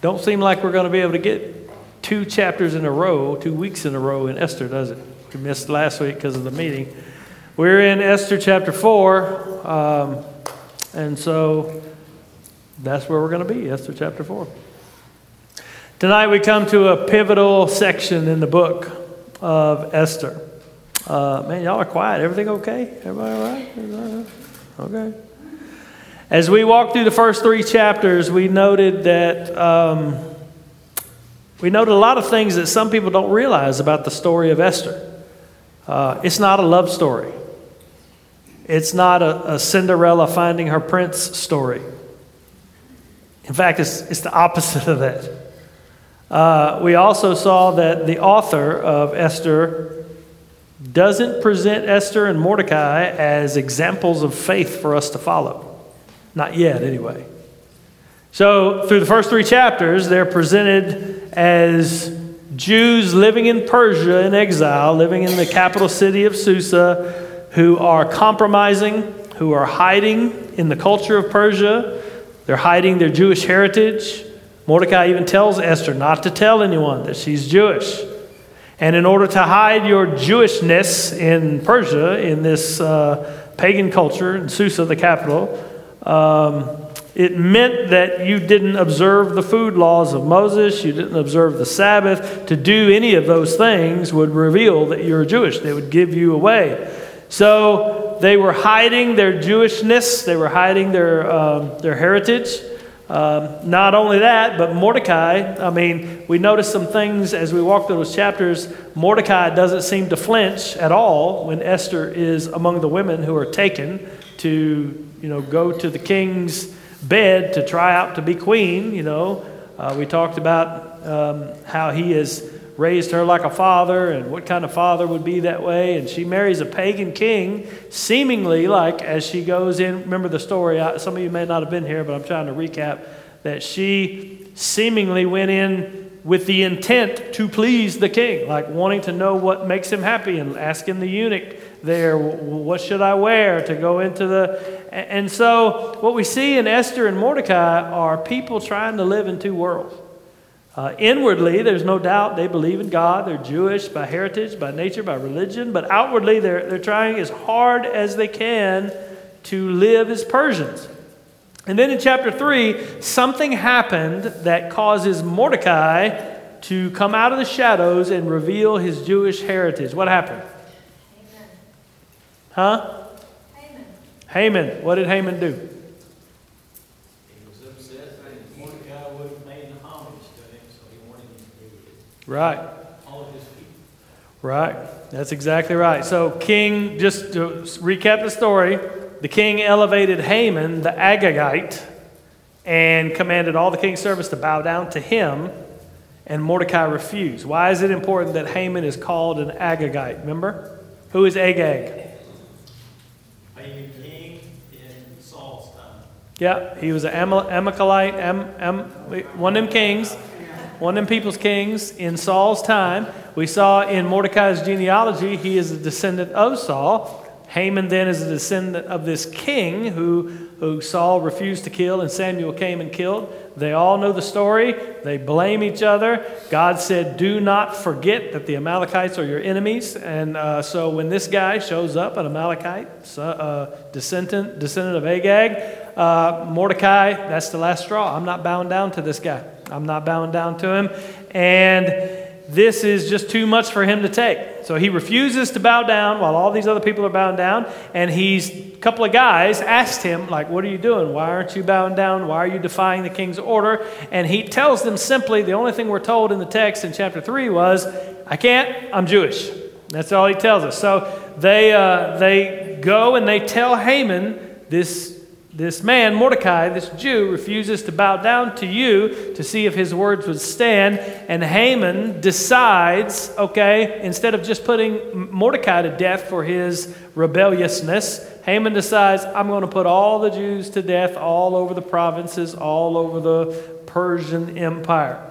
Don't seem like we're going to be able to get two chapters in a row, two weeks in a row in Esther, does it? We missed last week because of the meeting. We're in Esther chapter 4, um, and so that's where we're going to be, Esther chapter 4. Tonight we come to a pivotal section in the book of Esther. Uh, man, y'all are quiet. Everything okay? Everybody all right? Everybody all right? Okay. As we walked through the first three chapters, we noted that um, we noted a lot of things that some people don't realize about the story of Esther. Uh, it's not a love story. It's not a, a, Cinderella finding her prince story. In fact, it's, it's the opposite of that. Uh, we also saw that the author of Esther doesn't present Esther and Mordecai as examples of faith for us to follow. Not yet, anyway. So, through the first three chapters, they're presented as Jews living in Persia in exile, living in the capital city of Susa, who are compromising, who are hiding in the culture of Persia. They're hiding their Jewish heritage. Mordecai even tells Esther not to tell anyone that she's Jewish. And in order to hide your Jewishness in Persia, in this uh, pagan culture, in Susa, the capital, um, it meant that you didn't observe the food laws of Moses, you didn't observe the Sabbath. To do any of those things would reveal that you're Jewish, they would give you away. So they were hiding their Jewishness, they were hiding their, um, their heritage. Um, not only that, but Mordecai, I mean, we notice some things as we walk through those chapters. Mordecai doesn't seem to flinch at all when Esther is among the women who are taken to you know, go to the king's bed to try out to be queen. You know, uh, we talked about um, how he has raised her like a father and what kind of father would be that way. And she marries a pagan king, seemingly like as she goes in. Remember the story? Some of you may not have been here, but I'm trying to recap that she seemingly went in with the intent to please the king, like wanting to know what makes him happy and asking the eunuch there, what should I wear to go into the. And so, what we see in Esther and Mordecai are people trying to live in two worlds. Uh, inwardly, there's no doubt they believe in God. They're Jewish by heritage, by nature, by religion. But outwardly, they're, they're trying as hard as they can to live as Persians. And then in chapter 3, something happened that causes Mordecai to come out of the shadows and reveal his Jewish heritage. What happened? Huh? Haman. Haman. What did Haman do? He was upset that Mordecai wouldn't pay homage to him, so he wanted him to do it. Right. All of his people. Right. That's exactly right. So, King, just to recap the story, the king elevated Haman, the Agagite, and commanded all the king's servants to bow down to him, and Mordecai refused. Why is it important that Haman is called an Agagite? Remember? Who is Agag? Yeah, he was an Amalekite, Am, Am, one of them kings, one of them people's kings in Saul's time. We saw in Mordecai's genealogy, he is a descendant of Saul. Haman then is a descendant of this king who, who Saul refused to kill and Samuel came and killed. They all know the story. They blame each other. God said, Do not forget that the Amalekites are your enemies. And uh, so when this guy shows up, an Amalekite, uh, descendant, descendant of Agag, uh, Mordecai, that's the last straw. I'm not bowing down to this guy. I'm not bowing down to him. And this is just too much for him to take. So he refuses to bow down while all these other people are bowing down. And he's, a couple of guys asked him, like, what are you doing? Why aren't you bowing down? Why are you defying the king's order? And he tells them simply, the only thing we're told in the text in chapter 3 was, I can't, I'm Jewish. That's all he tells us. So they, uh, they go and they tell Haman this this man, Mordecai, this Jew, refuses to bow down to you to see if his words would stand. And Haman decides, okay, instead of just putting Mordecai to death for his rebelliousness, Haman decides, I'm going to put all the Jews to death all over the provinces, all over the Persian Empire.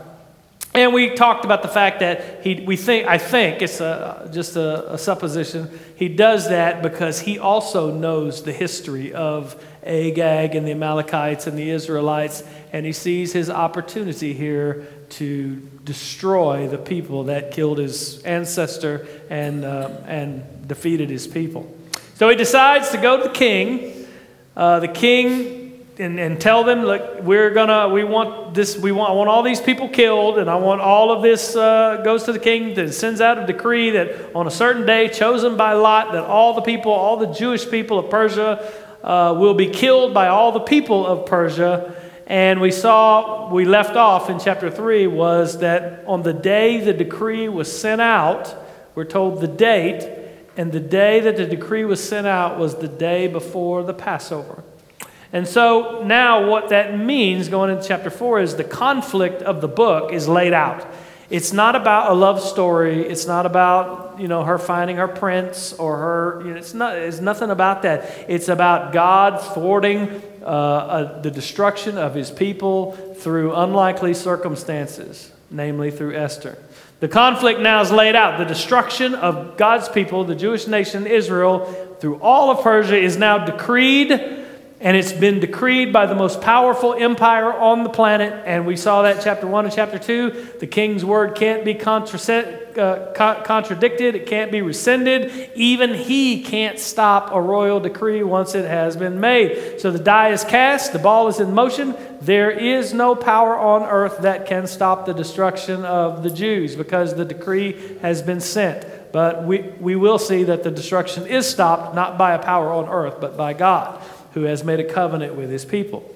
And we talked about the fact that he, we think, I think it's a, just a, a supposition, he does that because he also knows the history of Agag and the Amalekites and the Israelites. and he sees his opportunity here to destroy the people that killed his ancestor and, uh, and defeated his people. So he decides to go to the king. Uh, the king and, and tell them, look, we're gonna, we want this, we want, I want all these people killed, and I want all of this uh, goes to the king that sends out a decree that on a certain day, chosen by Lot, that all the people, all the Jewish people of Persia, uh, will be killed by all the people of Persia. And we saw, we left off in chapter 3 was that on the day the decree was sent out, we're told the date, and the day that the decree was sent out was the day before the Passover. And so now, what that means going into chapter 4 is the conflict of the book is laid out. It's not about a love story. It's not about, you know, her finding her prince or her, you know, it's, not, it's nothing about that. It's about God thwarting uh, uh, the destruction of his people through unlikely circumstances, namely through Esther. The conflict now is laid out. The destruction of God's people, the Jewish nation, Israel, through all of Persia is now decreed and it's been decreed by the most powerful empire on the planet. And we saw that chapter 1 and chapter 2. The king's word can't be uh, contradicted, it can't be rescinded. Even he can't stop a royal decree once it has been made. So the die is cast, the ball is in motion. There is no power on earth that can stop the destruction of the Jews because the decree has been sent. But we, we will see that the destruction is stopped not by a power on earth, but by God who has made a covenant with his people.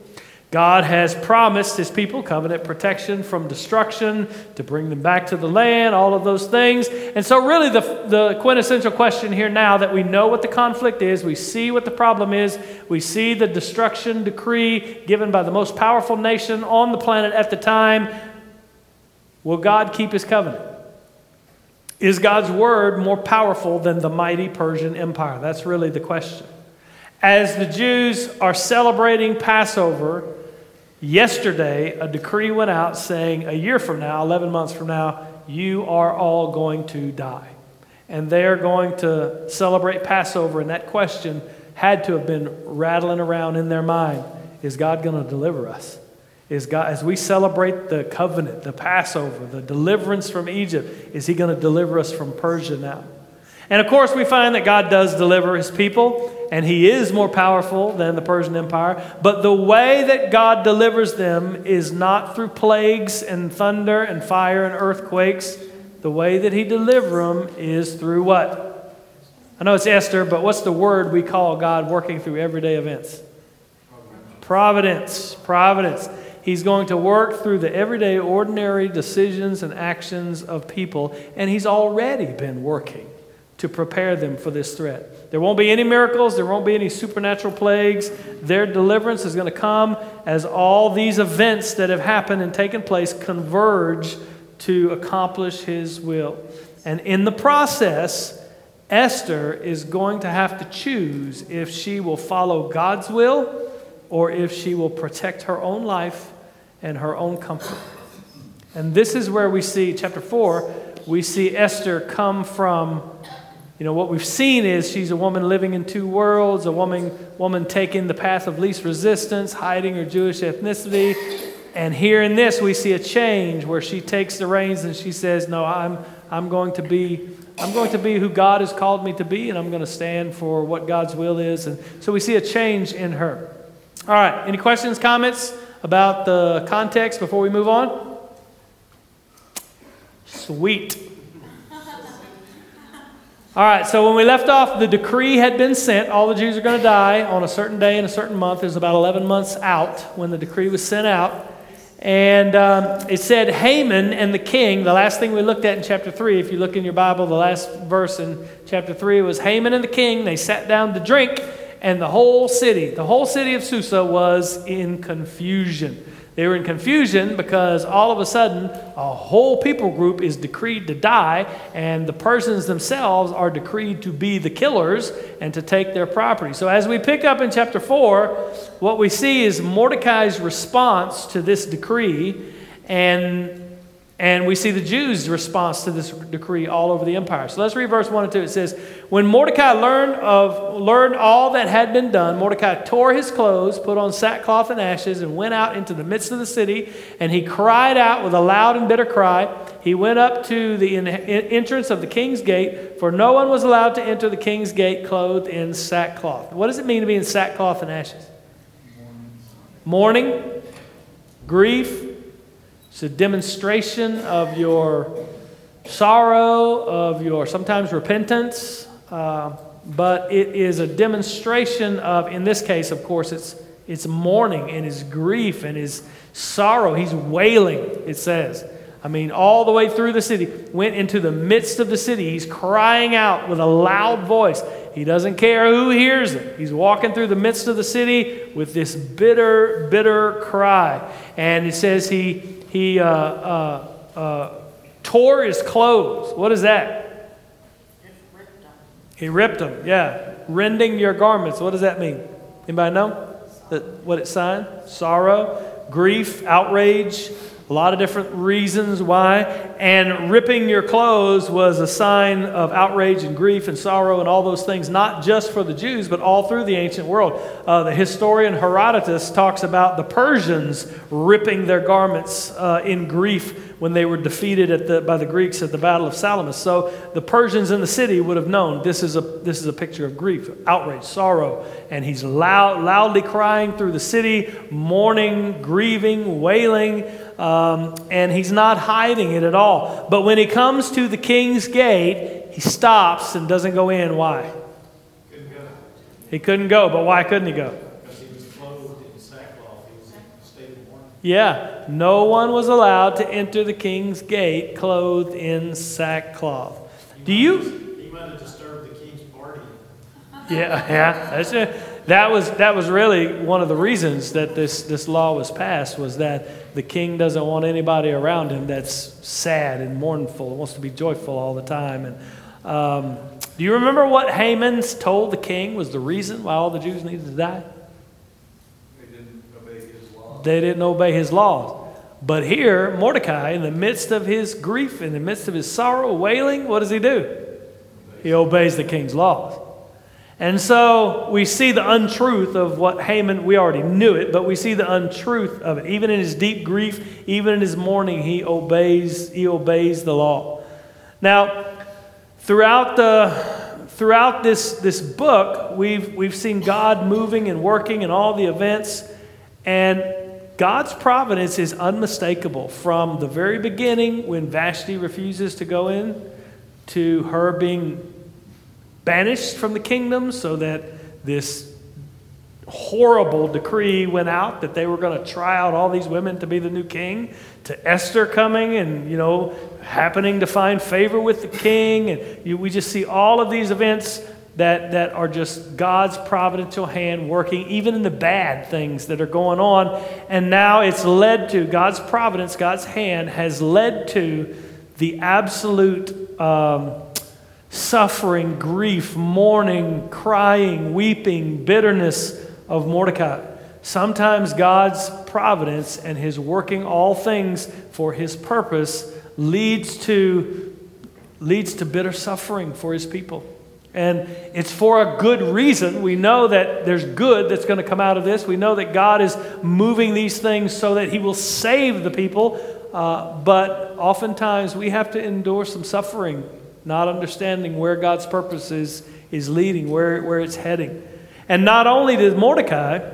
God has promised his people covenant protection from destruction, to bring them back to the land, all of those things. And so, really, the, the quintessential question here now that we know what the conflict is, we see what the problem is, we see the destruction decree given by the most powerful nation on the planet at the time. Will God keep his covenant? Is God's word more powerful than the mighty Persian Empire? That's really the question. As the Jews are celebrating Passover, yesterday a decree went out saying a year from now, 11 months from now, you are all going to die. And they are going to celebrate Passover, and that question had to have been rattling around in their mind Is God going to deliver us? Is God, as we celebrate the covenant, the Passover, the deliverance from Egypt, is He going to deliver us from Persia now? And of course, we find that God does deliver his people, and he is more powerful than the Persian Empire. But the way that God delivers them is not through plagues and thunder and fire and earthquakes. The way that he delivers them is through what? I know it's Esther, but what's the word we call God working through everyday events? Providence. Providence. He's going to work through the everyday, ordinary decisions and actions of people, and he's already been working to prepare them for this threat. There won't be any miracles, there won't be any supernatural plagues. Their deliverance is going to come as all these events that have happened and taken place converge to accomplish His will. And in the process, Esther is going to have to choose if she will follow God's will or if she will protect her own life and her own comfort. And this is where we see, chapter 4, we see Esther come from you know, what we've seen is she's a woman living in two worlds, a woman, woman taking the path of least resistance, hiding her Jewish ethnicity. And here in this, we see a change where she takes the reins and she says, No, I'm, I'm, going to be, I'm going to be who God has called me to be, and I'm going to stand for what God's will is. And so we see a change in her. All right, any questions, comments about the context before we move on? Sweet. All right, so when we left off, the decree had been sent. All the Jews are going to die on a certain day in a certain month. It was about 11 months out when the decree was sent out. And um, it said Haman and the king, the last thing we looked at in chapter 3, if you look in your Bible, the last verse in chapter 3 was Haman and the king. They sat down to drink, and the whole city, the whole city of Susa was in confusion. They were in confusion because all of a sudden a whole people group is decreed to die, and the persons themselves are decreed to be the killers and to take their property. So, as we pick up in chapter 4, what we see is Mordecai's response to this decree, and And we see the Jews' response to this decree all over the empire. So let's read verse 1 and 2. It says, When Mordecai learned, of, learned all that had been done, Mordecai tore his clothes, put on sackcloth and ashes, and went out into the midst of the city. And he cried out with a loud and bitter cry. He went up to the entrance of the king's gate, for no one was allowed to enter the king's gate clothed in sackcloth. What does it mean to be in sackcloth and ashes? Mourning, grief, it's a demonstration of your sorrow, of your sometimes repentance, uh, but it is a demonstration of, in this case, of course, it's, it's mourning and his grief and his sorrow. He's wailing, it says. I mean, all the way through the city, went into the midst of the city. He's crying out with a loud voice. He doesn't care who hears it. He's walking through the midst of the city with this bitter, bitter cry. And it says he, he uh, uh, uh, tore his clothes. What is that? He ripped them, yeah. Rending your garments. What does that mean? Anybody know that, what it sign? Sorrow, grief, outrage, a lot of different reasons why. And ripping your clothes was a sign of outrage and grief and sorrow and all those things, not just for the Jews, but all through the ancient world. Uh, the historian Herodotus talks about the Persians ripping their garments uh, in grief when they were defeated the, by the Greeks at the Battle of Salamis. So the Persians in the city would have known this is a, this is a picture of grief, outrage, sorrow. And he's loud, loudly crying through the city, mourning, grieving, wailing, um, and he's not hiding it at all. But when he comes to the king's gate, he stops and doesn't go in. Why? He couldn't go. He couldn't he go, but why couldn't he go? Yeah, no one was allowed to enter the king's gate clothed in sackcloth. He Do you? He might have disturbed the king's party. Yeah, yeah. That's it. That was that was really one of the reasons that this this law was passed was that the king doesn't want anybody around him that's sad and mournful, wants to be joyful all the time. And um, do you remember what Haman told the king was the reason why all the Jews needed to die? They didn't obey his laws. They didn't obey his laws. But here, Mordecai, in the midst of his grief, in the midst of his sorrow, wailing, what does he do? He obeys the king's laws. And so we see the untruth of what Haman, we already knew it, but we see the untruth of it. Even in his deep grief, even in his mourning, he obeys, he obeys the law. Now, throughout the throughout this, this book, we've, we've seen God moving and working in all the events. And God's providence is unmistakable from the very beginning when Vashti refuses to go in to her being banished from the kingdom so that this horrible decree went out that they were going to try out all these women to be the new king to esther coming and you know happening to find favor with the king and you, we just see all of these events that, that are just God's providential hand working, even in the bad things that are going on. And now it's led to God's providence, God's hand has led to the absolute um, suffering, grief, mourning, crying, weeping, bitterness of Mordecai. Sometimes God's providence and his working all things for his purpose leads to, leads to bitter suffering for his people. And it's for a good reason. We know that there's good that's going to come out of this. We know that God is moving these things so that He will save the people. Uh, but oftentimes we have to endure some suffering, not understanding where God's purpose is, is leading, where, where it's heading. And not only did Mordecai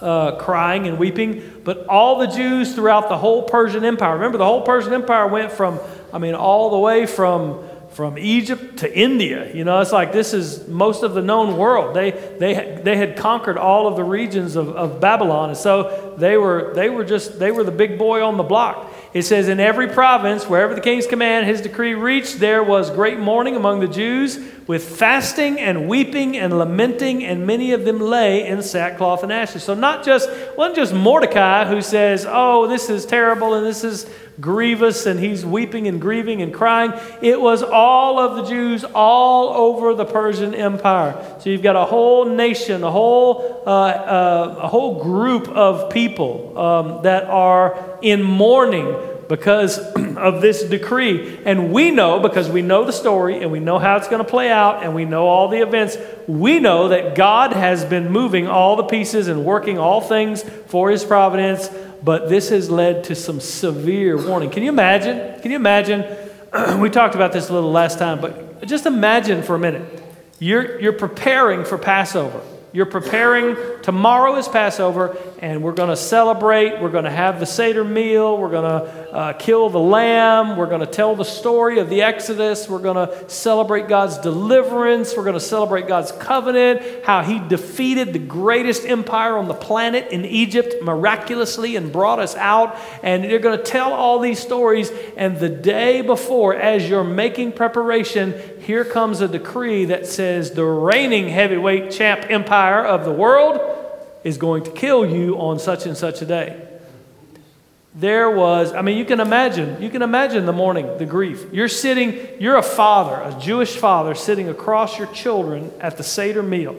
uh, crying and weeping, but all the Jews throughout the whole Persian Empire. Remember, the whole Persian Empire went from, I mean, all the way from from Egypt to India. You know, it's like this is most of the known world. They, they, they had conquered all of the regions of, of Babylon. And so they were, they were just, they were the big boy on the block. It says, In every province, wherever the king's command, his decree reached, there was great mourning among the Jews, with fasting and weeping and lamenting, and many of them lay in sackcloth and ashes. So, not just, wasn't just Mordecai who says, Oh, this is terrible and this is grievous, and he's weeping and grieving and crying. It was all of the Jews all over the Persian Empire. So, you've got a whole nation, a whole, uh, uh, a whole group of people um, that are in mourning because of this decree. And we know, because we know the story and we know how it's going to play out and we know all the events, we know that God has been moving all the pieces and working all things for his providence. But this has led to some severe warning. Can you imagine? Can you imagine? we talked about this a little last time, but just imagine for a minute. You're, you're preparing for Passover. You're preparing, tomorrow is Passover, and we're going to celebrate. We're going to have the Seder meal. We're going to uh, kill the lamb. We're going to tell the story of the Exodus. We're going to celebrate God's deliverance. We're going to celebrate God's covenant, how He defeated the greatest empire on the planet in Egypt miraculously and brought us out. And you're going to tell all these stories. And the day before, as you're making preparation, here comes a decree that says the reigning heavyweight champ empire of the world is going to kill you on such and such a day. There was, I mean, you can imagine, you can imagine the mourning, the grief. You're sitting, you're a father, a Jewish father, sitting across your children at the Seder meal.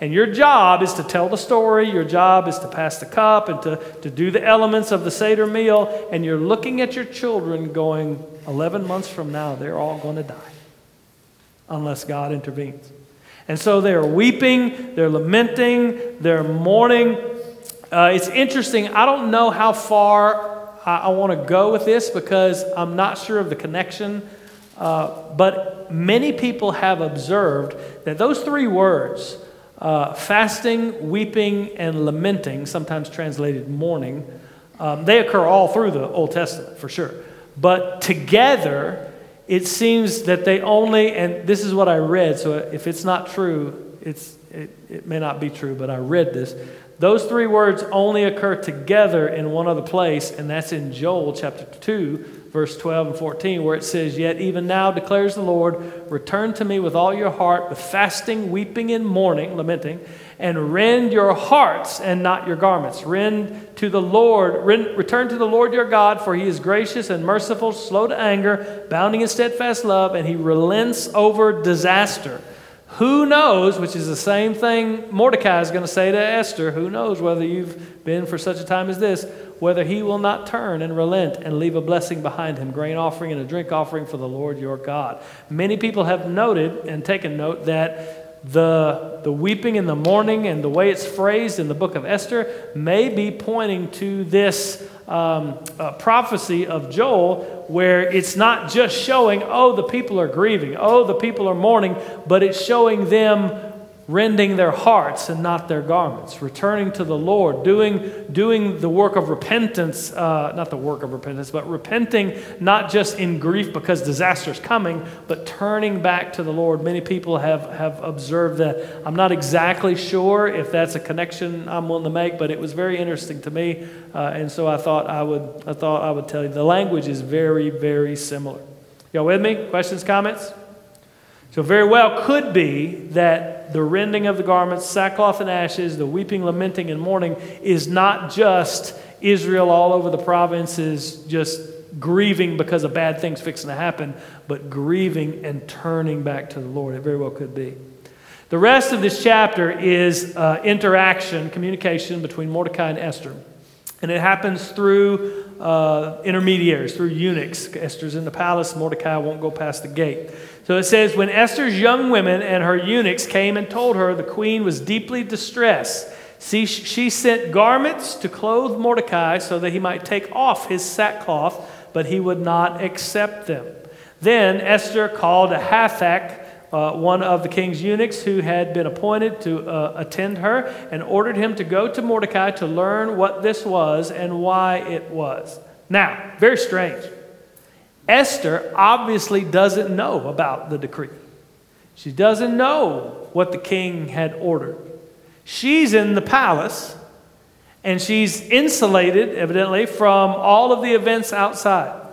And your job is to tell the story, your job is to pass the cup and to, to do the elements of the Seder meal. And you're looking at your children going, 11 months from now, they're all going to die unless God intervenes. And so they're weeping, they're lamenting, they're mourning. Uh, it's interesting. I don't know how far I, I want to go with this because I'm not sure of the connection. Uh, but many people have observed that those three words, uh, fasting, weeping, and lamenting, sometimes translated mourning, um, they occur all through the Old Testament for sure. But together, it seems that they only, and this is what I read, so if it's not true, it's, it, it may not be true, but I read this. Those three words only occur together in one other place, and that's in Joel chapter 2, verse 12 and 14, where it says, Yet even now declares the Lord, return to me with all your heart, with fasting, weeping, and mourning, lamenting, and rend your hearts and not your garments. Rend to the Lord, rend, return to the Lord your God, for he is gracious and merciful, slow to anger, bounding in steadfast love, and he relents over disaster. Who knows, which is the same thing Mordecai is going to say to Esther, who knows whether you've been for such a time as this, whether he will not turn and relent and leave a blessing behind him, grain offering and a drink offering for the Lord your God. Many people have noted and taken note that the, the weeping and the mourning and the way it's phrased in the book of Esther may be pointing to this um, uh, prophecy of Joel where it's not just showing, oh, the people are grieving, oh, the people are mourning, but it's showing them rending their hearts and not their garments, returning to the Lord, doing, doing the work of repentance, uh, not the work of repentance, but repenting not just in grief because disaster is coming, but turning back to the Lord. Many people have, have observed that. I'm not exactly sure if that's a connection I'm willing to make, but it was very interesting to me, uh, and so I thought I would, I thought I would tell you. The language is very, very similar. Y'all with me? Questions, comments? So, very well could be that the rending of the garments, sackcloth and ashes, the weeping, lamenting, and mourning is not just Israel all over the provinces just grieving because of bad things fixing to happen, but grieving and turning back to the Lord. It very well could be. The rest of this chapter is uh, interaction, communication between Mordecai and Esther. And it happens through uh, intermediaries, through eunuchs. Esther's in the palace, Mordecai won't go past the gate. So it says, When Esther's young women and her eunuchs came and told her the queen was deeply distressed, see, she sent garments to clothe Mordecai so that he might take off his sackcloth, but he would not accept them. Then Esther called a Hathach, uh, one of the king's eunuchs who had been appointed to uh, attend her, and ordered him to go to Mordecai to learn what this was and why it was. Now, very strange. Esther obviously doesn't know about the decree. She doesn't know what the king had ordered. She's in the palace and she's insulated, evidently, from all of the events outside.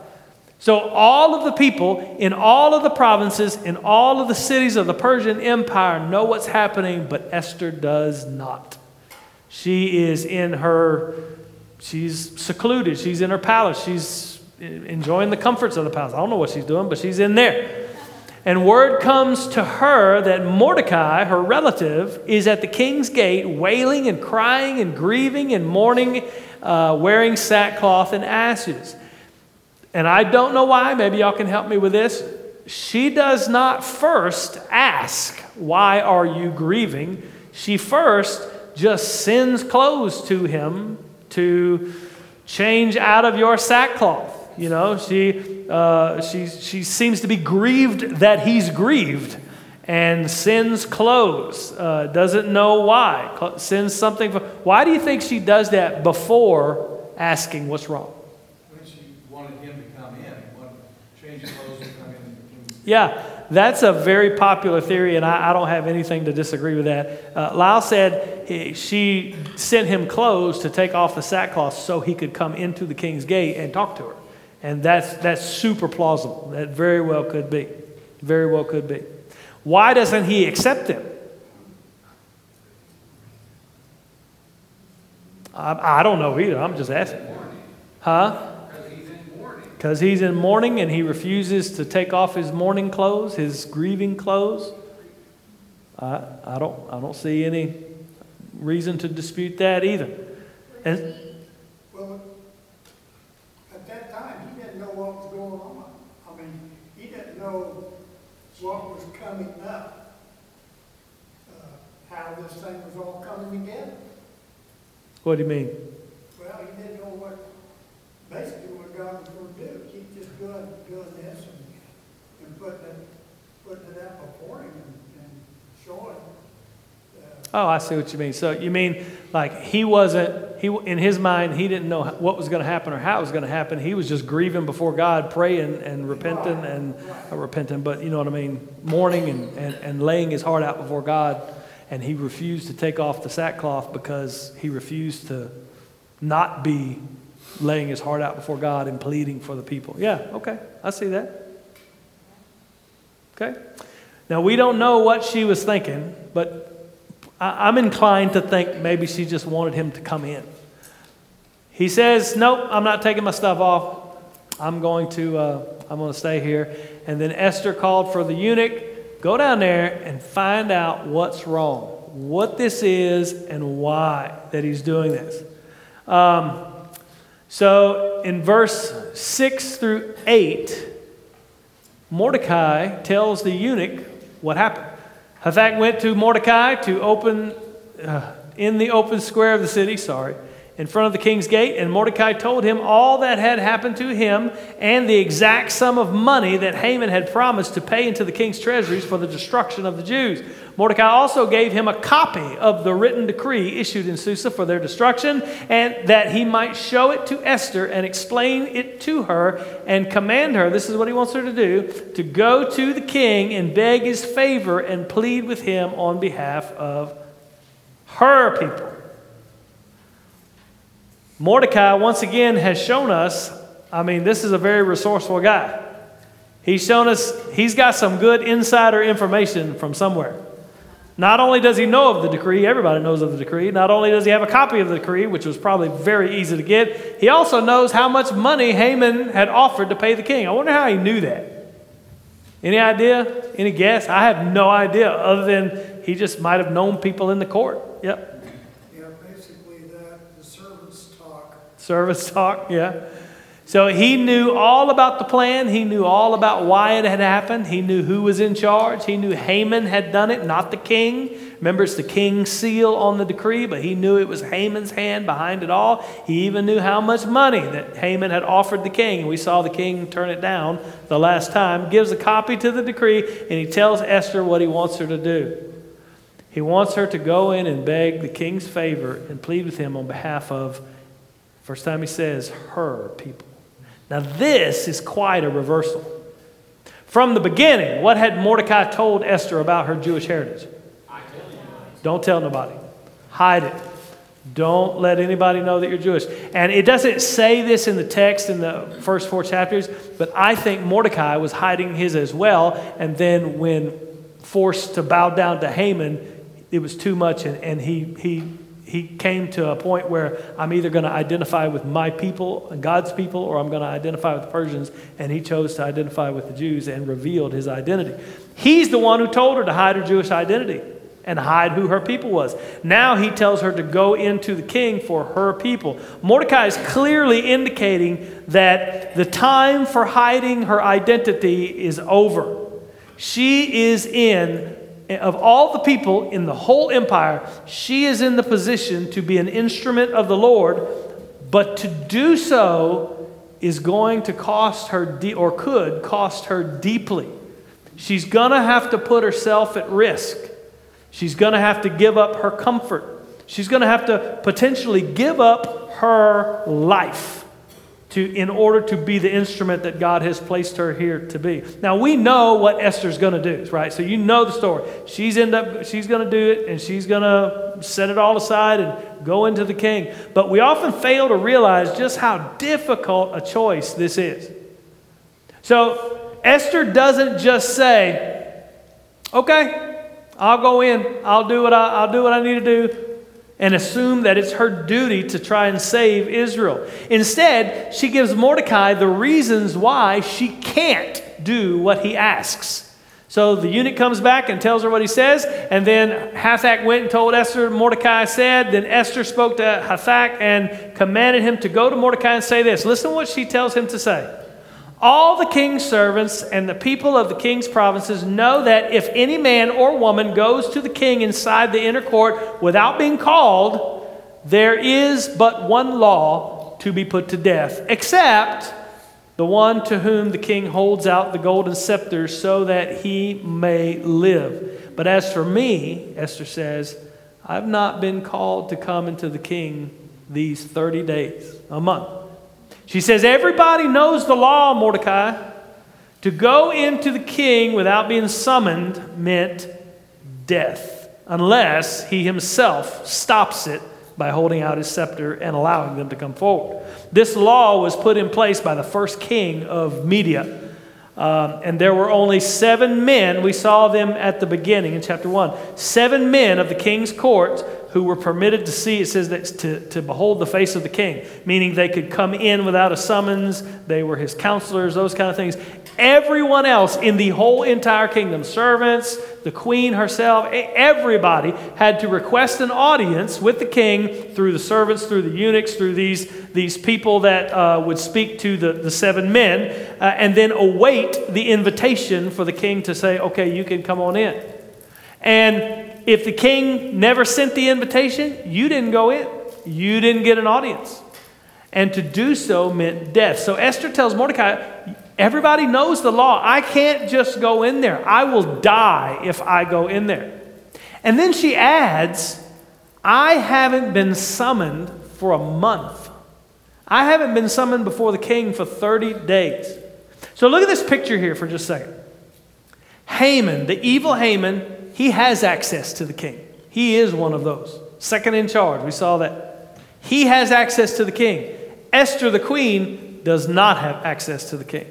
So, all of the people in all of the provinces, in all of the cities of the Persian Empire know what's happening, but Esther does not. She is in her, she's secluded, she's in her palace, she's enjoying the comforts of the palace. I don't know what she's doing, but she's in there. And word comes to her that Mordecai, her relative, is at the king's gate, wailing and crying and grieving and mourning, uh, wearing sackcloth and ashes. And I don't know why, maybe y'all can help me with this. She does not first ask, Why are you grieving? She first just sends clothes to him to change out of your sackcloth. You know, she, uh, she, she seems to be grieved that he's grieved and sends clothes. Uh, doesn't know why. Sends something. For, why do you think she does that before asking what's wrong? When she wanted him to come in, wanted to change clothes and come in. Yeah, that's a very popular theory, and I, I don't have anything to disagree with that. Uh, Lyle said he, she sent him clothes to take off the sackcloth so he could come into the king's gate and talk to her. And that's, that's super plausible. That very well could be. Very well could be. Why doesn't he accept him? I, I don't know either. I'm just asking. Huh? Because he's in mourning and he refuses to take off his mourning clothes, his grieving clothes. I, I, don't, I don't see any reason to dispute that either. And, Well, at that time, he didn't know what was going on. I mean, he didn't know what was coming up, uh, how this thing was all coming together. what do you mean? Well, he didn't know what, basically what God was going to do. Keep just doing, doing this and, and putting it, putting it out before him and, and showing. uh, Oh, I see what you mean. So you mean like he wasn't he in his mind he didn't know what was going to happen or how it was going to happen. He was just grieving before God, praying and repenting and uh, repenting, but you know what I mean, mourning and, and, and laying his heart out before God. And he refused to take off the sackcloth because he refused to not be laying his heart out before God and pleading for the people. Yeah, okay, I see that. Okay. Now we don't know what she was thinking, but I- I'm inclined to think maybe she just wanted him to come in. He says, "Nope, I'm not taking my stuff off. I'm going to uh, I'm going to stay here." And then Esther called for the eunuch, "Go down there and find out what's wrong, what this is, and why that he's doing this." Um, so in verse six through eight, Mordecai tells the eunuch what happened. Hathach went to Mordecai to open uh, in the open square of the city, sorry, in front of the king's gate, and Mordecai told him all that had happened to him and the exact sum of money that Haman had promised to pay into the king's treasuries for the destruction of the Jews. Mordecai also gave him a copy of the written decree issued in Susa for their destruction, and that he might show it to Esther and explain it to her and command her this is what he wants her to do to go to the king and beg his favor and plead with him on behalf of her people. Mordecai, once again, has shown us I mean, this is a very resourceful guy. He's shown us he's got some good insider information from somewhere. Not only does he know of the decree, everybody knows of the decree, not only does he have a copy of the decree, which was probably very easy to get, he also knows how much money Haman had offered to pay the king. I wonder how he knew that. Any idea? Any guess? I have no idea, other than he just might have known people in the court. Yep. Yeah, basically that, the servants talk. Service talk, yeah. So he knew all about the plan. He knew all about why it had happened. He knew who was in charge. He knew Haman had done it, not the king. Remember, it's the king's seal on the decree, but he knew it was Haman's hand behind it all. He even knew how much money that Haman had offered the king. We saw the king turn it down the last time. Gives a copy to the decree, and he tells Esther what he wants her to do. He wants her to go in and beg the king's favor and plead with him on behalf of, first time he says, her people. Now, this is quite a reversal. From the beginning, what had Mordecai told Esther about her Jewish heritage? Don't tell nobody. Hide it. Don't let anybody know that you're Jewish. And it doesn't say this in the text in the first four chapters, but I think Mordecai was hiding his as well. And then, when forced to bow down to Haman, it was too much, and, and he, he he came to a point where I'm either going to identify with my people, God's people, or I'm going to identify with the Persians, and he chose to identify with the Jews and revealed his identity. He's the one who told her to hide her Jewish identity. and hide who her people was. Now he tells her to go into the king for her people. Mordecai is clearly indicating that the time for hiding her identity is over. She is in, of all the people in the whole empire, she is in the position to be an instrument of the Lord, but to do so is going to cost her, de- or could cost her deeply. She's going to have to put herself at risk. She's going to have to give up her comfort. She's going to have to potentially give up her life to, in order to be the instrument that God has placed her here to be. Now we know what Esther's going to do, right? So you know the story. She's end up she's going to do it and she's going to set it all aside and go into the king. But we often fail to realize just how difficult a choice this is. So Esther doesn't just say, "Okay, I'll go in. I'll do what I, I'll do what I need to do and assume that it's her duty to try and save Israel. Instead, she gives Mordecai the reasons why she can't do what he asks. So the eunuch comes back and tells her what he says, and then Hathach went and told Esther Mordecai said. Then Esther spoke to Hathach and commanded him to go to Mordecai and say this. Listen to what she tells him to say. All the king's servants and the people of the king's provinces know that if any man or woman goes to the king inside the inner court without being called, there is but one law to be put to death, except the one to whom the king holds out the golden scepter so that he may live. But as for me, Esther says, I've not been called to come into the king these 30 days, a month. She says, Everybody knows the law, Mordecai. To go into the king without being summoned meant death, unless he himself stops it by holding out his scepter and allowing them to come forward. This law was put in place by the first king of Media. Um, and there were only seven men, we saw them at the beginning in chapter 1. Seven men of the king's court who were permitted to see, it says that to, to behold the face of the king, meaning they could come in without a summons, they were his counselors, those kind of things. Everyone else in the whole entire kingdom, servants, the queen herself, everybody had to request an audience with the king through the servants, through the eunuchs, through these, these people that uh, would speak to the, the seven men, uh, and then await the invitation for the king to say, okay, you can come on in. And if the king never sent the invitation, you didn't go in. You didn't get an audience. And to do so meant death. So Esther tells Mordecai, everybody knows the law. I can't just go in there. I will die if I go in there. And then she adds, I haven't been summoned for a month. I haven't been summoned before the king for 30 days. So look at this picture here for just a second. Haman, the evil Haman, he has access to the king. He is one of those. Second in charge. We saw that. He has access to the king. Esther, the queen, does not have access to the king.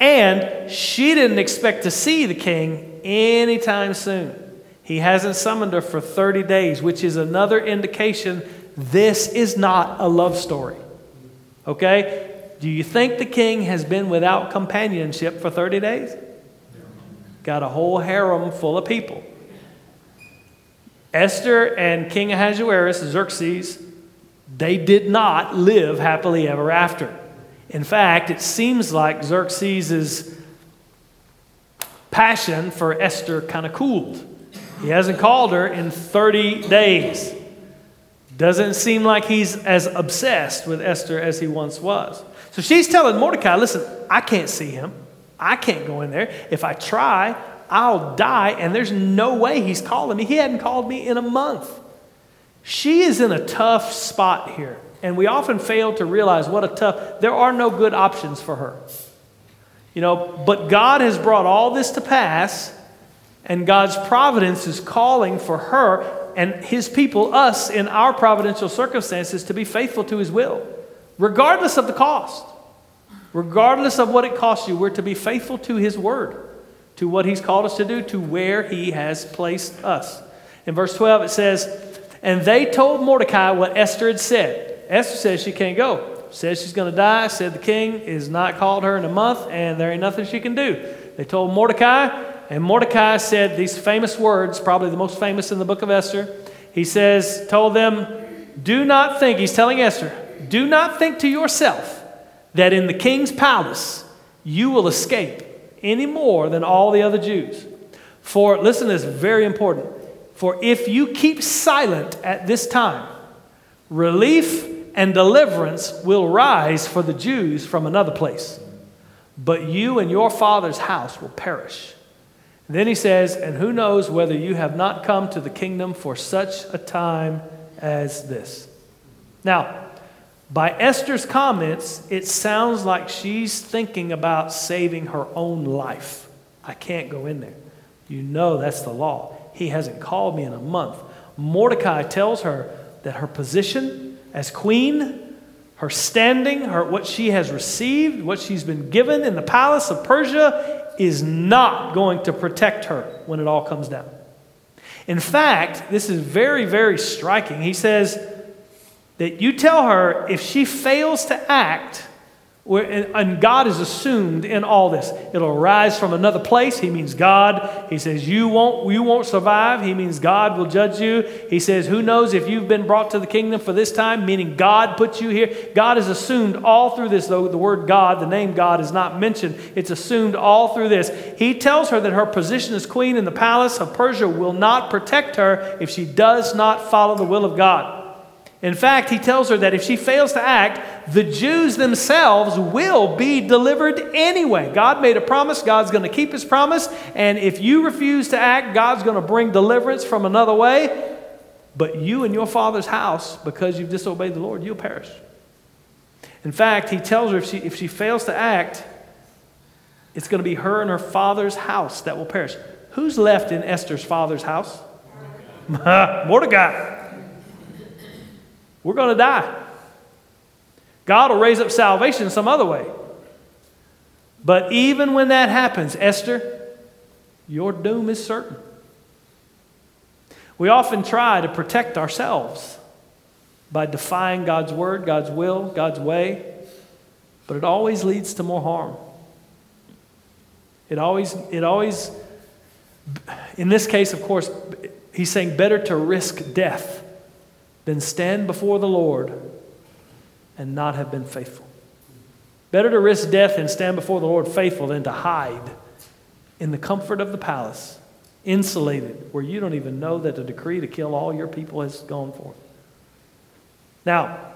And she didn't expect to see the king anytime soon. He hasn't summoned her for 30 days, which is another indication this is not a love story. Okay? Do you think the king has been without companionship for 30 days? Got a whole harem full of people. Esther and King Ahasuerus, Xerxes, they did not live happily ever after. In fact, it seems like Xerxes' passion for Esther kind of cooled. He hasn't called her in 30 days. Doesn't seem like he's as obsessed with Esther as he once was. So she's telling Mordecai, listen, I can't see him. I can't go in there. If I try, I'll die, and there's no way he's calling me. He hadn't called me in a month. She is in a tough spot here, and we often fail to realize what a tough, there are no good options for her. You know, but God has brought all this to pass, and God's providence is calling for her and his people, us, in our providential circumstances, to be faithful to his will, regardless of the cost. Regardless of what it costs you, we're to be faithful to His word, to what He's called us to do, to where He has placed us. In verse 12, it says, And they told Mordecai what Esther had said. Esther says she can't go. Says she's going to die. Said the king is not called her in a month, and there ain't nothing she can do. They told Mordecai, And Mordecai said these famous words, probably the most famous in the book of Esther. He says, told them, Do not think, he's telling Esther, do not think to yourself that in the king's palace you will escape any more than all the other Jews. For, listen this, very important. For if you keep silent at this time, relief and deliverance will rise for the Jews from another place, but you and your father's house will perish. then he says, And who knows whether you have not come to the kingdom for such a time as this? Now, by Esther's comments, it sounds like she's thinking about saving her own life. I can't go in there. You know that's the law. He hasn't called me in a month. Mordecai tells her that her position as queen, her standing, her, what she has received, what she's been given in the palace of Persia, is not going to protect her when it all comes down. In fact, this is very, very striking. He says, that you tell her if she fails to act, and God is assumed in all this. It'll arise from another place. He means God. He says, you won't, you won't survive. He means God will judge you. He says, Who knows if you've been brought to the kingdom for this time, meaning God put you here. God is assumed all through this, though the word God, the name God, is not mentioned. It's assumed all through this. He tells her that her position as queen in the palace of Persia will not protect her if she does not follow the will of God. In fact, he tells her that if she fails to act, the Jews themselves will be delivered anyway. God made a promise, God's going to keep his promise, and if you refuse to act, God's going to bring deliverance from another way. But you and your father's house, because you've disobeyed the Lord, you'll perish. In fact, he tells her if she, if she fails to act, it's going to be her and her father's house that will perish. Who's left in Esther's father's house? Mordecai. We're going to die. God will raise up salvation some other way. But even when that happens, Esther, your doom is certain. We often try to protect ourselves by defying God's word, God's will, God's way, but it always leads to more harm. It always, it always, in this case, of course, he's saying better to risk death than stand before the Lord and not have been faithful. Better to risk death and stand before the Lord faithful than to hide in the comfort of the palace, insulated, where you don't even know that the decree to kill all your people has gone forth. Now,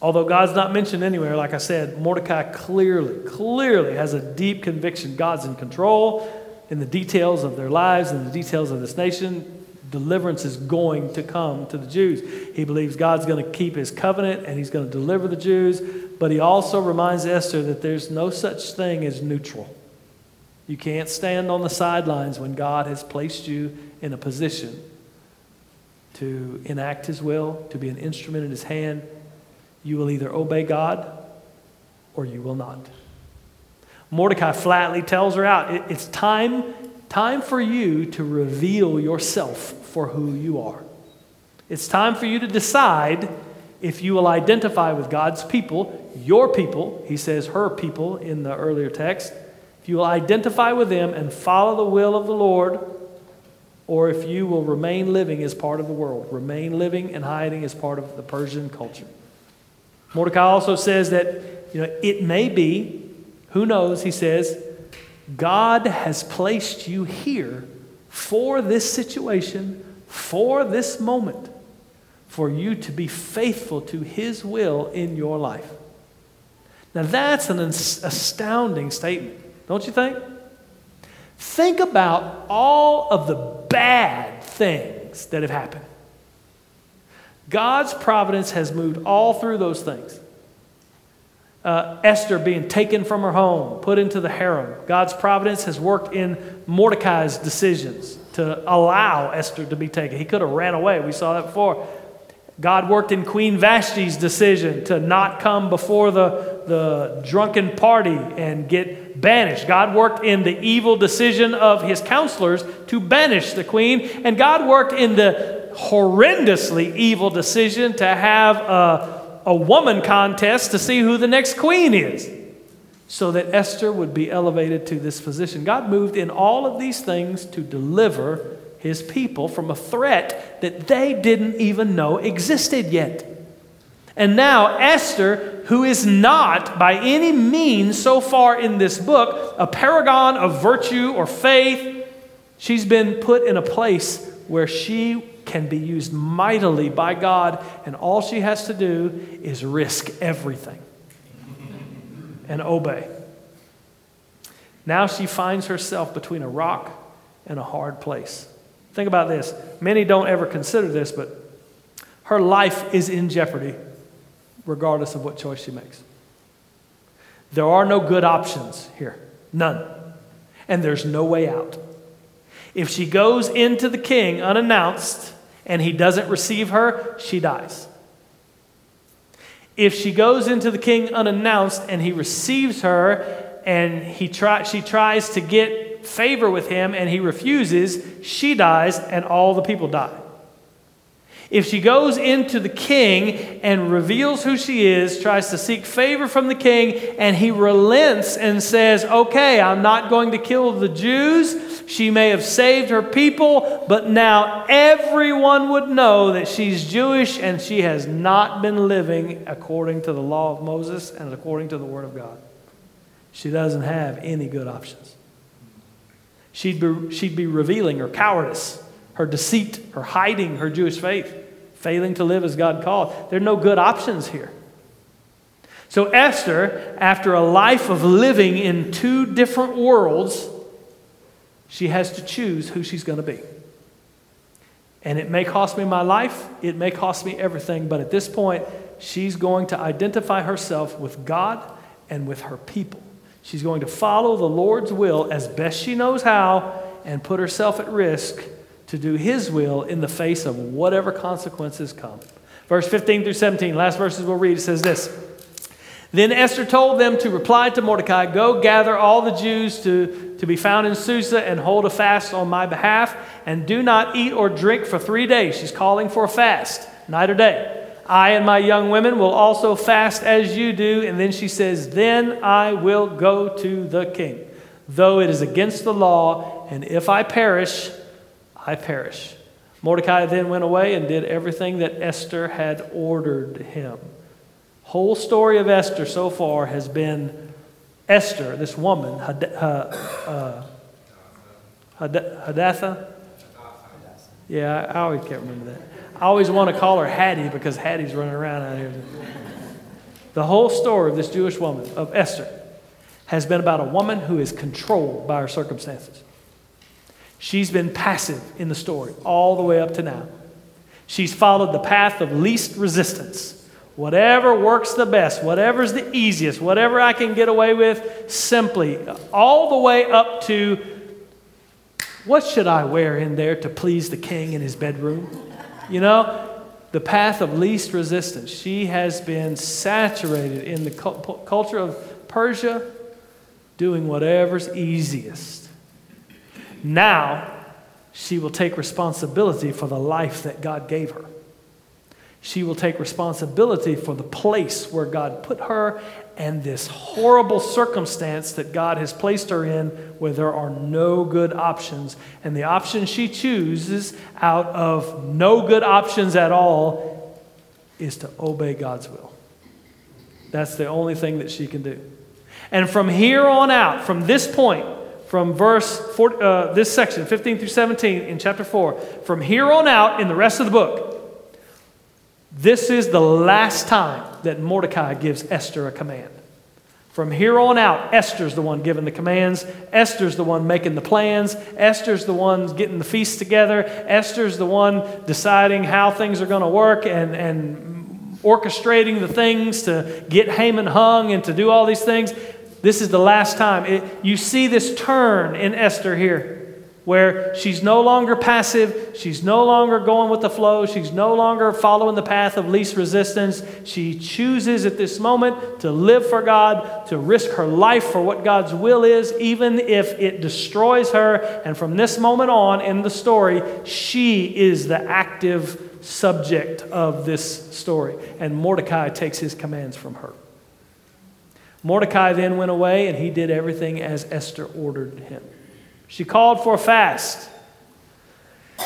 although God's not mentioned anywhere, like I said, Mordecai clearly, clearly has a deep conviction God's in control in the details of their lives and the details of this nation deliverance is going to come to the Jews. He believes God's going to keep his covenant and he's going to deliver the Jews, but he also reminds Esther that there's no such thing as neutral. You can't stand on the sidelines when God has placed you in a position to enact his will, to be an instrument in his hand. You will either obey God or you will not. Mordecai flatly tells her out it's time time for you to reveal yourself for who you are. It's time for you to decide if you will identify with God's people, your people, he says her people in the earlier text, if you will identify with them and follow the will of the Lord, or if you will remain living as part of the world, remain living and hiding as part of the Persian culture. Mordecai also says that you know, it may be, who knows, he says, God has placed you here for this situation, for this moment, for you to be faithful to His will in your life. Now, that's an astounding statement, don't you think? Think about all of the bad things that have happened. God's providence has moved all through those things uh, Esther being taken from her home, put into the harem. God's providence has worked in Mordecai's decisions to allow Esther to be taken. He could have ran away. We saw that before. God worked in Queen Vashti's decision to not come before the, the drunken party and get banished. God worked in the evil decision of his counselors to banish the queen. And God worked in the horrendously evil decision to have a a woman contest to see who the next queen is. so that Esther would be elevated to this position. God moved in all of these things to deliver his people from a threat that they didn't even know existed yet. And now, Esther, who is not by any means so far in this book a paragon of virtue or faith, she's been put in a place where she can be used mightily by God, and all she has to do is risk everything and obey. Now she finds herself between a rock and a hard place. Think about this. Many don't ever consider this, but her life is in jeopardy regardless of what choice she makes. There are no good options here, none. And there's no way out. If she goes into the king unannounced and he doesn't receive her, she dies. If she goes into the king unannounced and he receives her and he try, she tries to get favor with him and he refuses, she dies and all the people die. If she goes into the king and reveals who she is, tries to seek favor from the king, and he relents and says, Okay, I'm not going to kill the Jews. She may have saved her people, but now everyone would know that she's Jewish and she has not been living according to the law of Moses and according to the Word of God. She doesn't have any good options. She'd be, she'd be revealing her cowardice, her deceit, her hiding her Jewish faith failing to live as God called. There are no good options here. So, Esther, after a life of living in two different worlds, she has to choose who she's going to be. And it may cost me my life, it may cost me everything, but at this point, she's going to identify herself with God and with her people. She's going to follow the Lord's will as best she knows how and put herself at risk to do his will in the face of whatever consequences come. Verse 15 through 17, last verses we'll read, it says this. Then Esther told them to reply to Mordecai, Go gather all the Jews to, to be found in Susa and hold a fast on my behalf, and do not eat or drink for three days. She's calling for a fast, night or day. I and my young women will also fast as you do. And then she says, Then I will go to the king, though it is against the law, and if I perish, I perish. Mordecai then went away and did everything that Esther had ordered him. Whole story of Esther so far has been Esther, this woman, Had, uh, Hadassah. Yeah, I always can't remember that. I always want to call her Hattie because Hattie's running around out here. The whole story of this Jewish woman, of Esther, has been about a woman who is controlled by her circumstances. She's been passive in the story all the way up to now. She's followed the path of least resistance. Whatever works the best, whatever's the easiest, whatever I can get away with, simply, all the way up to what should I wear in there to please the king in his bedroom? You know, the path of least resistance. She has been saturated in the culture of Persia, doing whatever's easiest. Now, she will take responsibility for the life that God gave her. She will take responsibility for the place where God put her and this horrible circumstance that God has placed her in where there are no good options. And the option she chooses out of no good options at all is to obey God's will. That's the only thing that she can do. And from here on out, from this point, from verse 4, uh, this section, 15 through 17 in chapter 4, from here on out in the rest of the book, this is the last time that Mordecai gives Esther a command. From here on out, Esther's the one giving the commands. Esther's the one making the plans. Esther's the one getting the feast together. Esther's the one deciding how things are going to work and, and orchestrating the things to get Haman hung and to do all these things. This is the last time. It, you see this turn in Esther here where she's no longer passive, she's no longer going with the flow, she's no longer following the path of least resistance. She chooses at this moment to live for God, to risk her life for what God's will is, even if it destroys her. And from this moment on in the story, she is the active subject of this story. And Mordecai takes his commands from her. Mordecai then went away and he did everything as Esther ordered him. She called for a fast.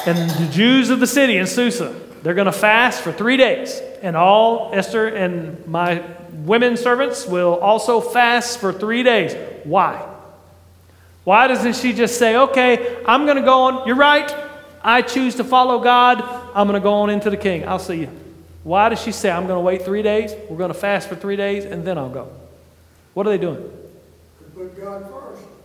And the Jews of the city in Susa, they're going to fast for three days. And all Esther and my women servants will also fast for three days. Why? Why doesn't she just say, okay, I'm going to go on, you're right, I choose to follow God, I'm going to go on into the king, I'll see you. Why does she say, I'm going to wait three days, we're going to fast for three days, and then I'll go? What are they doing? Put God first.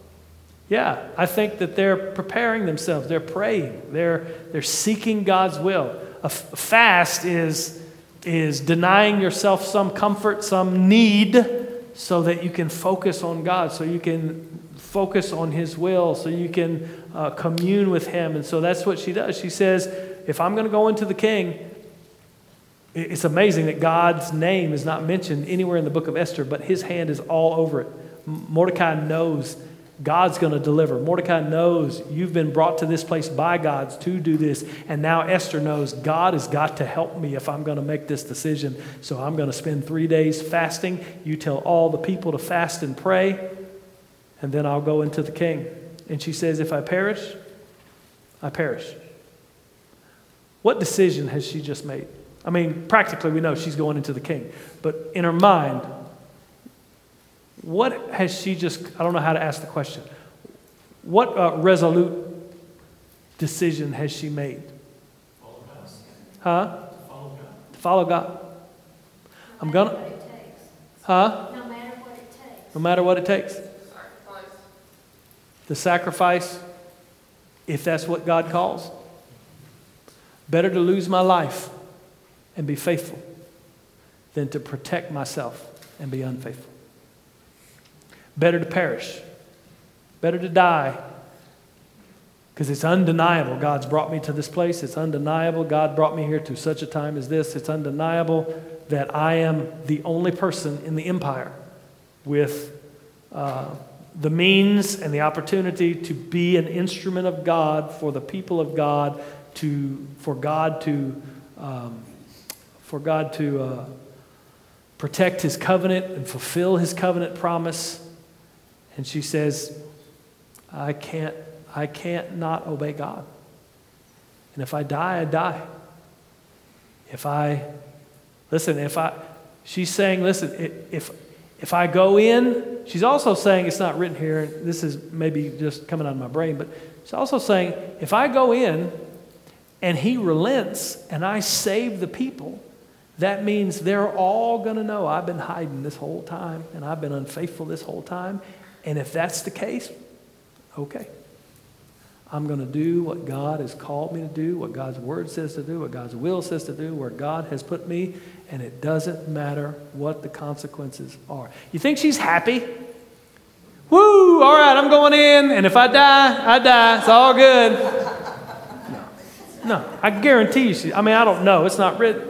Yeah, I think that they're preparing themselves. They're praying. They're, they're seeking God's will. A f- fast is, is denying yourself some comfort, some need, so that you can focus on God, so you can focus on His will, so you can uh, commune with Him. And so that's what she does. She says, If I'm going to go into the king, it's amazing that God's name is not mentioned anywhere in the book of Esther, but his hand is all over it. Mordecai knows God's going to deliver. Mordecai knows you've been brought to this place by God to do this. And now Esther knows God has got to help me if I'm going to make this decision. So I'm going to spend three days fasting. You tell all the people to fast and pray, and then I'll go into the king. And she says, If I perish, I perish. What decision has she just made? I mean, practically, we know she's going into the king. But in her mind, what has she just, I don't know how to ask the question. What uh, resolute decision has she made? Huh? Follow God. To follow God. I'm No gonna- matter what it takes. Huh? No matter what it takes. No matter what it takes. The sacrifice, if that's what God calls. Better to lose my life and be faithful than to protect myself and be unfaithful. Better to perish. Better to die. Because it's undeniable God's brought me to this place. It's undeniable God brought me here to such a time as this. It's undeniable that I am the only person in the empire with uh, the means and the opportunity to be an instrument of God for the people of God, to, for God to, um, for God to uh, protect his covenant and fulfill his covenant promise. And she says, I can't, I can't not obey God. And if I die, I die. If I, listen, if I, she's saying, listen, if, if I go in, she's also saying, it's not written here, this is maybe just coming out of my brain, but she's also saying, if I go in and he relents and I save the people, that means they're all going to know I've been hiding this whole time and I've been unfaithful this whole time. And if that's the case, okay. I'm going to do what God has called me to do, what God's word says to do, what God's will says to do, where God has put me, and it doesn't matter what the consequences are. You think she's happy? Woo, all right, I'm going in, and if I die, I die. It's all good. No, no I guarantee you, she, I mean, I don't know, it's not written.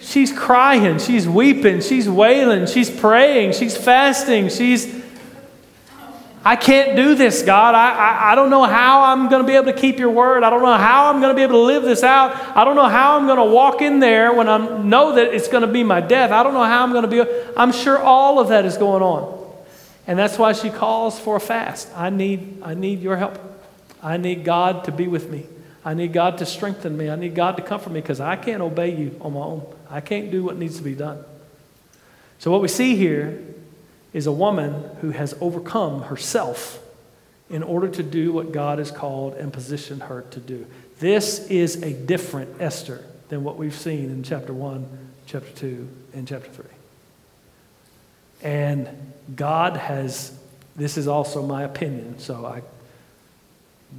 She's crying, she's weeping, she's wailing, she's praying, she's fasting, she's I can't do this, God. I, I, I don't know how I'm going to be able to keep your word. I don't know how I'm going to be able to live this out. I don't know how I'm going to walk in there when I know that it's going to be my death. I don't know how I'm going to be. I'm sure all of that is going on. And that's why she calls for a fast. I need, I need your help. I need God to be with me. I need God to strengthen me. I need God to comfort me because I can't obey you on my own. I can't do what needs to be done. So, what we see here is a woman who has overcome herself in order to do what God has called and positioned her to do. This is a different Esther than what we've seen in chapter 1, chapter 2, and chapter 3. And God has, this is also my opinion, so I,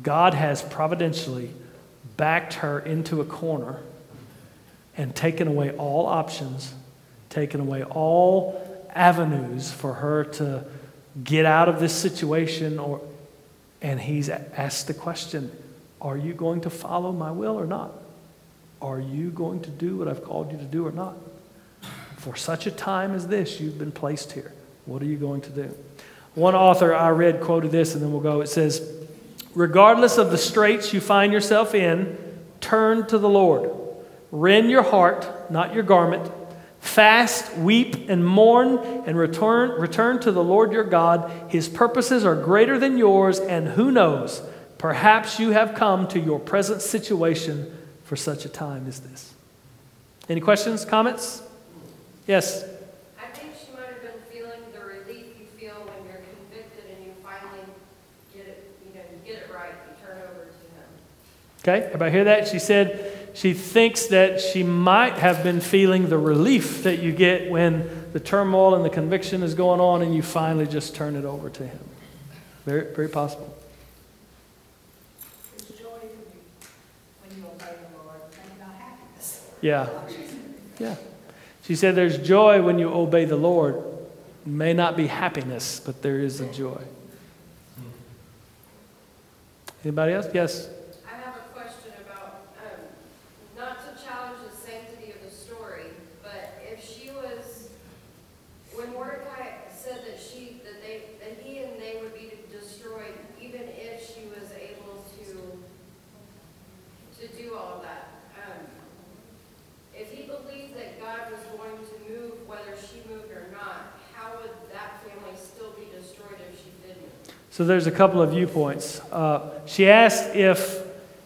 God has providentially backed her into a corner and taken away all options, taken away all avenues for her to get out of this situation or and he's asked the question are you going to follow my will or not? Are you going to do what i've called you to do or not? For such a time as this you've been placed here. What are you going to do? One author i read quoted this and then we'll go. It says regardless of the straits you find yourself in turn to the lord. Rend your heart not your garment Fast, weep, and mourn, and return, return to the Lord your God. His purposes are greater than yours, and who knows, perhaps you have come to your present situation for such a time as this. Any questions, comments? Yes? I think she might have been feeling the relief you feel when you're convicted and you finally get it, you know, you get it right, you turn over to him. Okay, everybody hear that? She said she thinks that she might have been feeling the relief that you get when the turmoil and the conviction is going on and you finally just turn it over to him. Very, very possible. There's joy to me when you obey the Lord, maybe not happiness. Yeah. Yeah. She said there's joy when you obey the Lord. May not be happiness, but there is a joy. Anybody else? Yes. I have a question about, um, not to challenge the sanctity of the story, but if she was, when Mordecai said that she, that they, that he and they would be destroyed, even if she was able to, to do all that, um, if he believed that God was going to move whether she moved or not, how would that family still be destroyed if she didn't? So there's a couple of viewpoints. Uh, she asked if,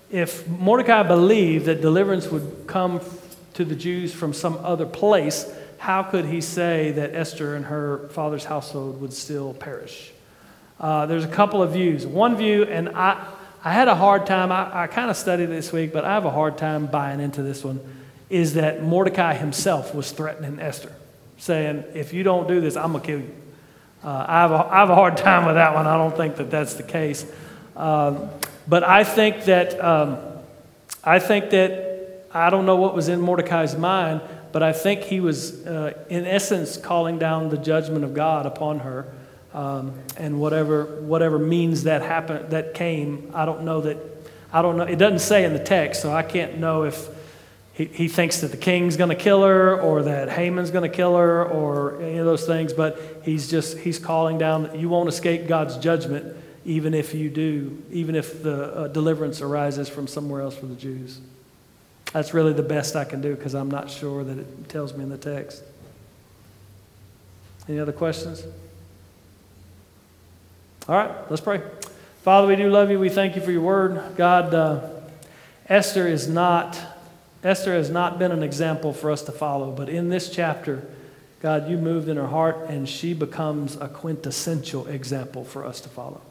if Mordecai believed that deliverance would come to the Jews from some other place, how could he say that Esther and her father's household would still perish? Uh, there's a couple of views. One view, and I, I had a hard time, I, I kind of studied this week, but I have a hard time buying into this one, is that Mordecai himself was threatening Esther, saying, If you don't do this, I'm going to kill you. Uh, I, have a, I have a hard time with that one. I don't think that that's the case. Um, but I think that um, I think that I don't know what was in Mordecai's mind, but I think he was, uh, in essence, calling down the judgment of God upon her, um, and whatever whatever means that happened that came. I don't know that. I don't know. It doesn't say in the text, so I can't know if he, he thinks that the king's going to kill her or that Haman's going to kill her or any of those things, but he's just, he's calling down, that you won't escape God's judgment even if you do, even if the uh, deliverance arises from somewhere else for the Jews. That's really the best I can do because I'm not sure that it tells me in the text. Any other questions? All right, let's pray. Father, we do love you. We thank you for your word. God, uh, Esther is not Esther has not been an example for us to follow, but in this chapter, God, you moved in her heart and she becomes a quintessential example for us to follow.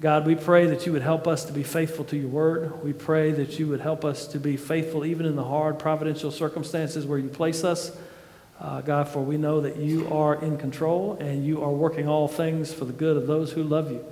God, we pray that you would help us to be faithful to your word. We pray that you would help us to be faithful even in the hard providential circumstances where you place us. Uh, God, for we know that you are in control and you are working all things for the good of those who love you.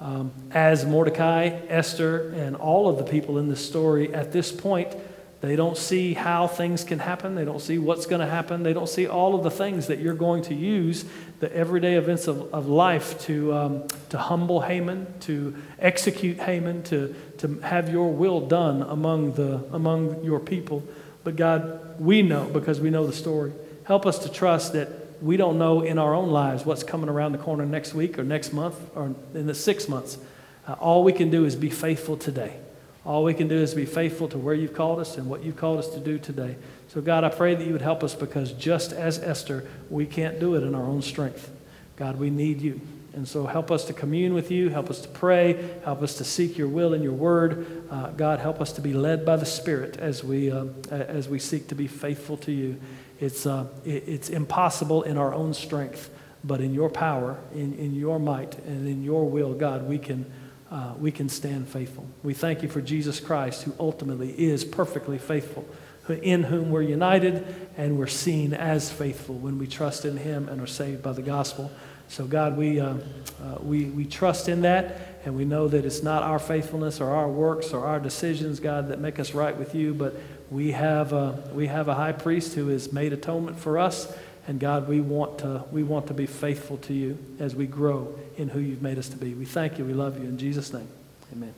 Um, as Mordecai, Esther, and all of the people in this story at this point, they don't see how things can happen. They don't see what's going to happen. They don't see all of the things that you're going to use, the everyday events of, of life, to, um, to humble Haman, to execute Haman, to, to have your will done among, the, among your people. But God, we know because we know the story. Help us to trust that we don't know in our own lives what's coming around the corner next week or next month or in the six months. Uh, all we can do is be faithful today. All we can do is be faithful to where you've called us and what you've called us to do today. So, God, I pray that you would help us because just as Esther, we can't do it in our own strength. God, we need you. And so, help us to commune with you, help us to pray, help us to seek your will and your word. Uh, God, help us to be led by the Spirit as we, uh, as we seek to be faithful to you. It's, uh, it, it's impossible in our own strength, but in your power, in, in your might, and in your will, God, we can uh, we can stand faithful. We thank you for Jesus Christ, who ultimately is perfectly faithful, in whom we're united and we're seen as faithful when we trust in him and are saved by the gospel. So, God, we, uh, uh, we, we trust in that, and we know that it's not our faithfulness or our works or our decisions, God, that make us right with you, but we have, a, we have a high priest who has made atonement for us. And God, we want, to, we want to be faithful to you as we grow in who you've made us to be. We thank you. We love you. In Jesus' name, amen.